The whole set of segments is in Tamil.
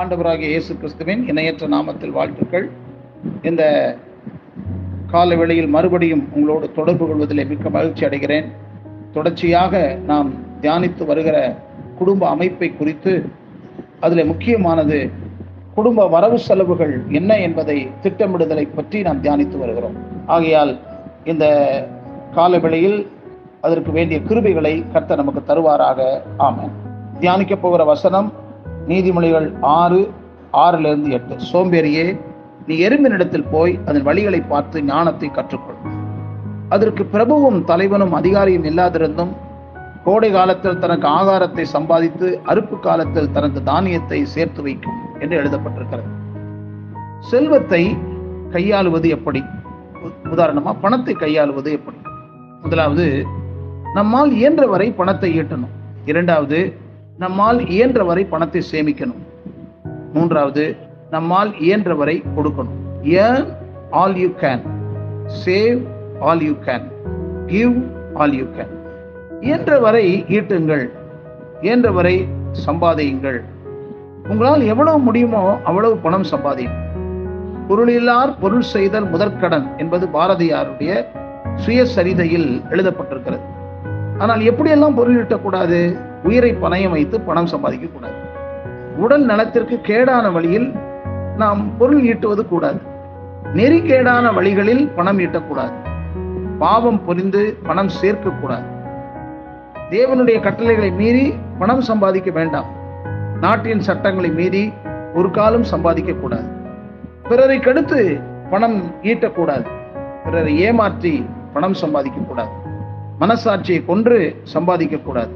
ஆண்டவராகிய இயேசு கிறிஸ்துவின் இணையற்ற நாமத்தில் வாழ்த்துக்கள். இந்த கால வேளையில் மறுபடியும் உங்களோடு தொடர்பு கொள்வதில் மிக்க மகிழ்ச்சி அடைகிறேன். தொடர்ச்சியாக நாம் தியானித்து வருகிற குடும்ப அமைப்பை குறித்து அதில் முக்கியமானது குடும்ப வரவு செலவுகள் என்ன என்பதை திட்டமிடுதலை பற்றி நாம் தியானித்து வருகிறோம். ஆகையால் இந்த காலவேளையில் அதற்கு வேண்டிய கிருபைகளை கர்த்த நமக்கு தருவாராக. ஆமேன். தியானிக்க போகிற வசனம் நீதிமொழிகள் ஆறு ஆறிலிருந்து எட்டு. சோம்பேறியே நீ எறும்பினிடத்தில் போய் அதன் வழிகளை பார்த்து ஞானத்தை கற்றுக்கொள். அதற்கு பிரபுவும் தலைவனும் அதிகாரியும் இல்லாதிருந்தும் கோடை காலத்தில் தனக்கு ஆகாரத்தை சம்பாதித்து அறுப்பு காலத்தில் தனக்கு தானியத்தை சேர்த்து வைக்கும் என்று எழுதப்பட்டிருக்கிறது. செல்வத்தை கையாளுவது எப்படி? உ- உதாரணமா பணத்தை கையாளுவது எப்படி? முதலாவது நம்மால் இயன்ற வரை பணத்தை ஈட்டணும். இரண்டாவது நம்மால் இயன்ற வரை பணத்தை சேமிக்கணும். மூன்றாவது நம்மால் இயன்ற வரை கொடுக்கணும். Earn all you can save all you can give all you can இயன்ற வரை ஈட்டுங்கள். இயன்ற வரை சம்பாதியுங்கள். உங்களால் எவ்வளவு முடியுமோ அவ்வளவு பணம் சம்பாதியும் பொருளில்லார் பொருள் செய்தல் முதற்கடன் என்பது பாரதியாருடைய சுயசரிதையில் எழுதப்பட்டிருக்கிறது. ஆனால் எப்படியெல்லாம் பொருள் ஈட்டக்கூடாது உயிரை பணயம் வைத்து பணம் சம்பாதிக்க கூடாது உடல் நலத்திற்கு கேடான வழியில் நாம் பொருள் ஈட்டுவது கூடாது. நெறிக்கேடான வழிகளில் பணம் ஈட்டக்கூடாது. பாவம் புரிந்து பணம் சேர்க்கக்கூடாது. தேவனுடைய கட்டளைகளை மீறி பணம் சம்பாதிக்க வேண்டாம். நாட்டின் சட்டங்களை மீறி ஒரு காலம் சம்பாதிக்க கூடாது பிறரை கடுத்து பணம் ஈட்டக்கூடாது. பிறரை ஏமாற்றி பணம் சம்பாதிக்க கூடாது மனசாட்சியை கொன்று சம்பாதிக்க கூடாது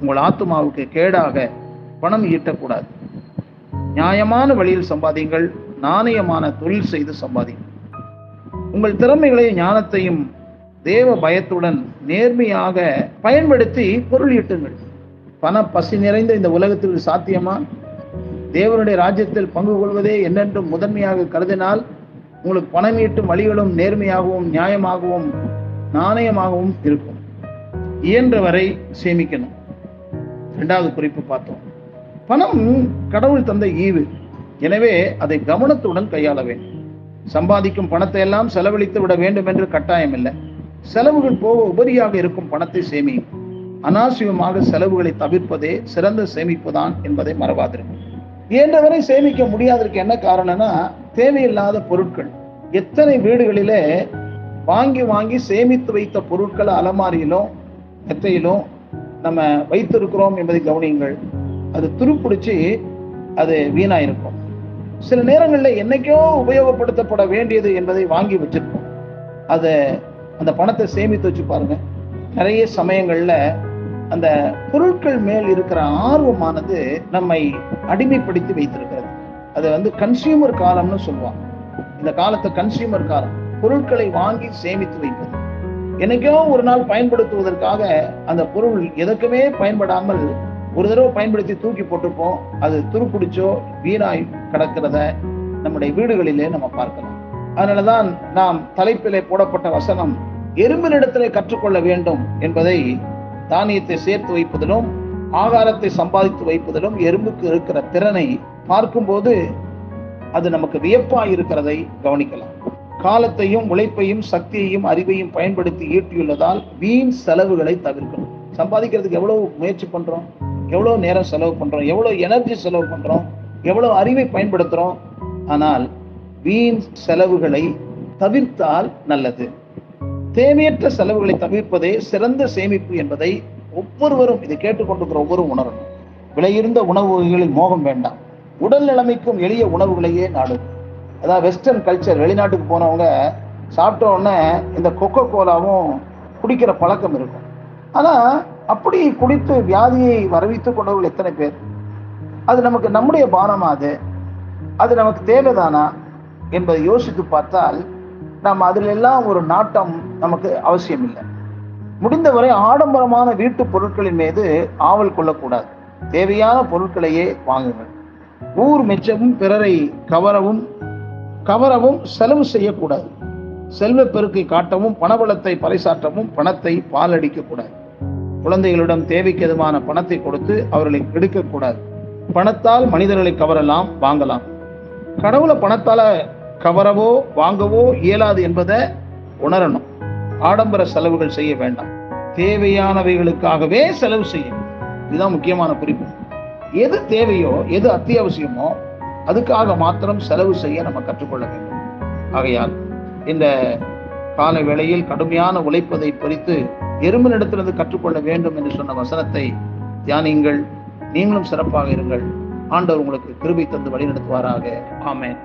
உங்கள் ஆத்மாவுக்கு கேடாக பணம் ஈட்டக்கூடாது. நியாயமான வழியில் சம்பாதிங்கள் நாணயமான தொழில் செய்து சம்பாதிங்கள் உங்கள் திறமைகளை ஞானத்தையும் தேவ பயத்துடன் நேர்மையாக பயன்படுத்தி பொருள் ஈட்டுங்கள். பண பசி நிறைந்த இந்த உலகத்தில் சாத்தியமா? தேவனுடைய ராஜ்யத்தில் பங்கு கொள்வதே என்னென்றும் முதன்மையாக கருதினால் உங்களுக்கு பணம் ஈட்டும் வழிகளும் நேர்மையாகவும் நியாயமாகவும் நாணயமாகவும் இருக்கும். இயன்றவரை சேமிக்கணும். இரண்டாவது குறிப்பு பார்த்தோம். பணம் கடவுள் தந்த ஈவு. எனவே அதை கவனத்துடன் கையாள வேண்டும். சம்பாதிக்கும் பணத்தை எல்லாம் செலவழித்து விட வேண்டும் என்று கட்டாயம் இல்லை செலவுகள் போக உபரியாக இருக்கும் பணத்தை சேமியும். அனாவசியமாக செலவுகளை தவிர்ப்பதே சிறந்த சேமிப்புதான் என்பதை மறவாதிருக்கும் இயன்றவரை சேமிக்க முடியாததுக்கு என்ன காரணம்னா தேவையில்லாத பொருட்கள். எத்தனை வீடுகளிலே வாங்கி வாங்கி சேமித்து வைத்த பொருட்களை அலமாரியிலும் மெத்தையிலும் நம்ம வைத்திருக்கிறோம் என்பதை கவனியுங்கள். அது துருப்பிடிச்சு அது வீணாயிருக்கும். சில நேரங்களில் என்னைக்கோ உபயோகப்படுத்தப்பட வேண்டியது என்பதை வாங்கி வச்சிருக்கோம் அதை அந்த பணத்தை சேமித்து வச்சு பாருங்க. நிறைய சமயங்களில் அந்த பொருட்கள் மேல் இருக்கிற ஆர்வமானது நம்மை அடிமைப்படுத்தி வைத்திருக்கிறது. அது வந்து கன்சியூமர் காலம்னு சொல்லுவாங்க. இந்த காலத்தை கன்சியூமர் காலம் பொருட்களை வாங்கி சேமித்து வைப்பது. என்னைக்கோ ஒரு நாள் பயன்படுத்துவதற்காக அந்த பொருள் எதற்குமே பயன்படாமல் ஒரு தடவை பயன்படுத்தி தூக்கி போட்டிருப்போம். அது துருப்பிடிச்சோ வீணாய் கிடக்கிறத நம்முடைய வீடுகளிலே நம்ம பார்க்கலாம். அதனாலதான் நாம் தலைப்பிலே போடப்பட்ட வசனம் எறும்பினிடத்திலே கற்றுக்கொள்ள வேண்டும் என்பதை தானியத்தை சேர்த்து வைப்பதிலும் ஆகாரத்தை சம்பாதித்து வைப்பதிலும் எறும்புக்கு இருக்கிற திறனை பார்க்கும்போது அது நமக்கு வியப்பாய் இருக்கிறதை கவனிக்கலாம். காலத்தையும் உழைப்பையும் சக்தியையும் அறிவையும் பயன்படுத்தி ஈட்டியுள்ளதால் வீண் செலவுகளை தவிர்க்கணும். சம்பாதிக்கிறதுக்கு எவ்வளவு முயற்சி பண்றோம்? எவ்வளவு நேரம் செலவு பண்றோம்? எவ்வளவு எனர்ஜி செலவு பண்றோம்? எவ்வளவு அறிவை பயன்படுத்துறோம்? ஆனால் வீண் செலவுகளை தவிர்த்தால் நல்லது. தேவையற்ற செலவுகளை தவிர்ப்பதே சிறந்த சேமிப்பு என்பதை ஒவ்வொருவரும் இதை கேட்டுக்கொண்டிருக்கிற ஒவ்வொரு உணரணும். விலையிருந்த உணவு வகைகளில் மோகம் வேண்டாம். உடல் நிலைமைக்கும் எளிய உணவுகளையே நாடும் அதாவது வெஸ்டர்ன் கல்ச்சர் வெளிநாட்டுக்கு போனவங்க சாப்பிட்ட உடனே இந்த கொக்கோ கோலாவும் குடிக்கிற பழக்கம் இருக்கும். ஆனால் அப்படி குடித்து வியாதியை வரவித்து கொண்டவர்கள் எத்தனை பேர்? அது நமக்கு நம்முடைய பானமா அது? அது நமக்கு தேவைதானா? என்பதை யோசித்து பார்த்தால் நாம் அதிலெல்லாம் ஒரு நாட்டம் நமக்கு அவசியம் இல்லை முடிந்தவரை ஆடம்பரமான வீட்டு பொருட்களின் மீது ஆவல் கொள்ளக்கூடாது. தேவையான பொருட்களையே வாங்குங்கள். ஊர் மெச்சமும் பிறரை கவரவும் கவரவும் செலவு செய்யக்கூடாது. செல்வ பெருக்கை காட்டவும் பணபலத்தை பறைசாற்றவும் பணத்தை பாலடிக்க கூடாது குழந்தைகளிடம் தேவைக்கு எதுமான பணத்தை கொடுத்து அவர்களை கெடுக்கக்கூடாது பணத்தால் மனிதர்களை கவரலாம் வாங்கலாம். கடவுளை பணத்தால கவரவோ வாங்கவோ இயலாது என்பதை உணரணும். ஆடம்பர செலவுகள் செய்ய வேண்டாம். தேவையானவைகளுக்காகவே செலவு செய்யும் இதுதான் முக்கியமான குறிப்பு. எது தேவையோ எது அத்தியாவசியமோ அதுக்காக மாத்திரம் செலவு செய்ய நம்ம கற்றுக்கொள்ள வேண்டும். ஆகையால் இந்த கால வேளையில் கடுமையான உழைப்பதை குறித்து எறும்பினிடத்திலிருந்து கற்றுக்கொள்ள வேண்டும் என்று சொன்ன வசனத்தை தியானியுங்கள். நீங்களும் சிறப்பாக இருங்கள். ஆண்டவர் உங்களுக்கு கிருபை தந்து வழிநடத்துவாராக. ஆமேன்.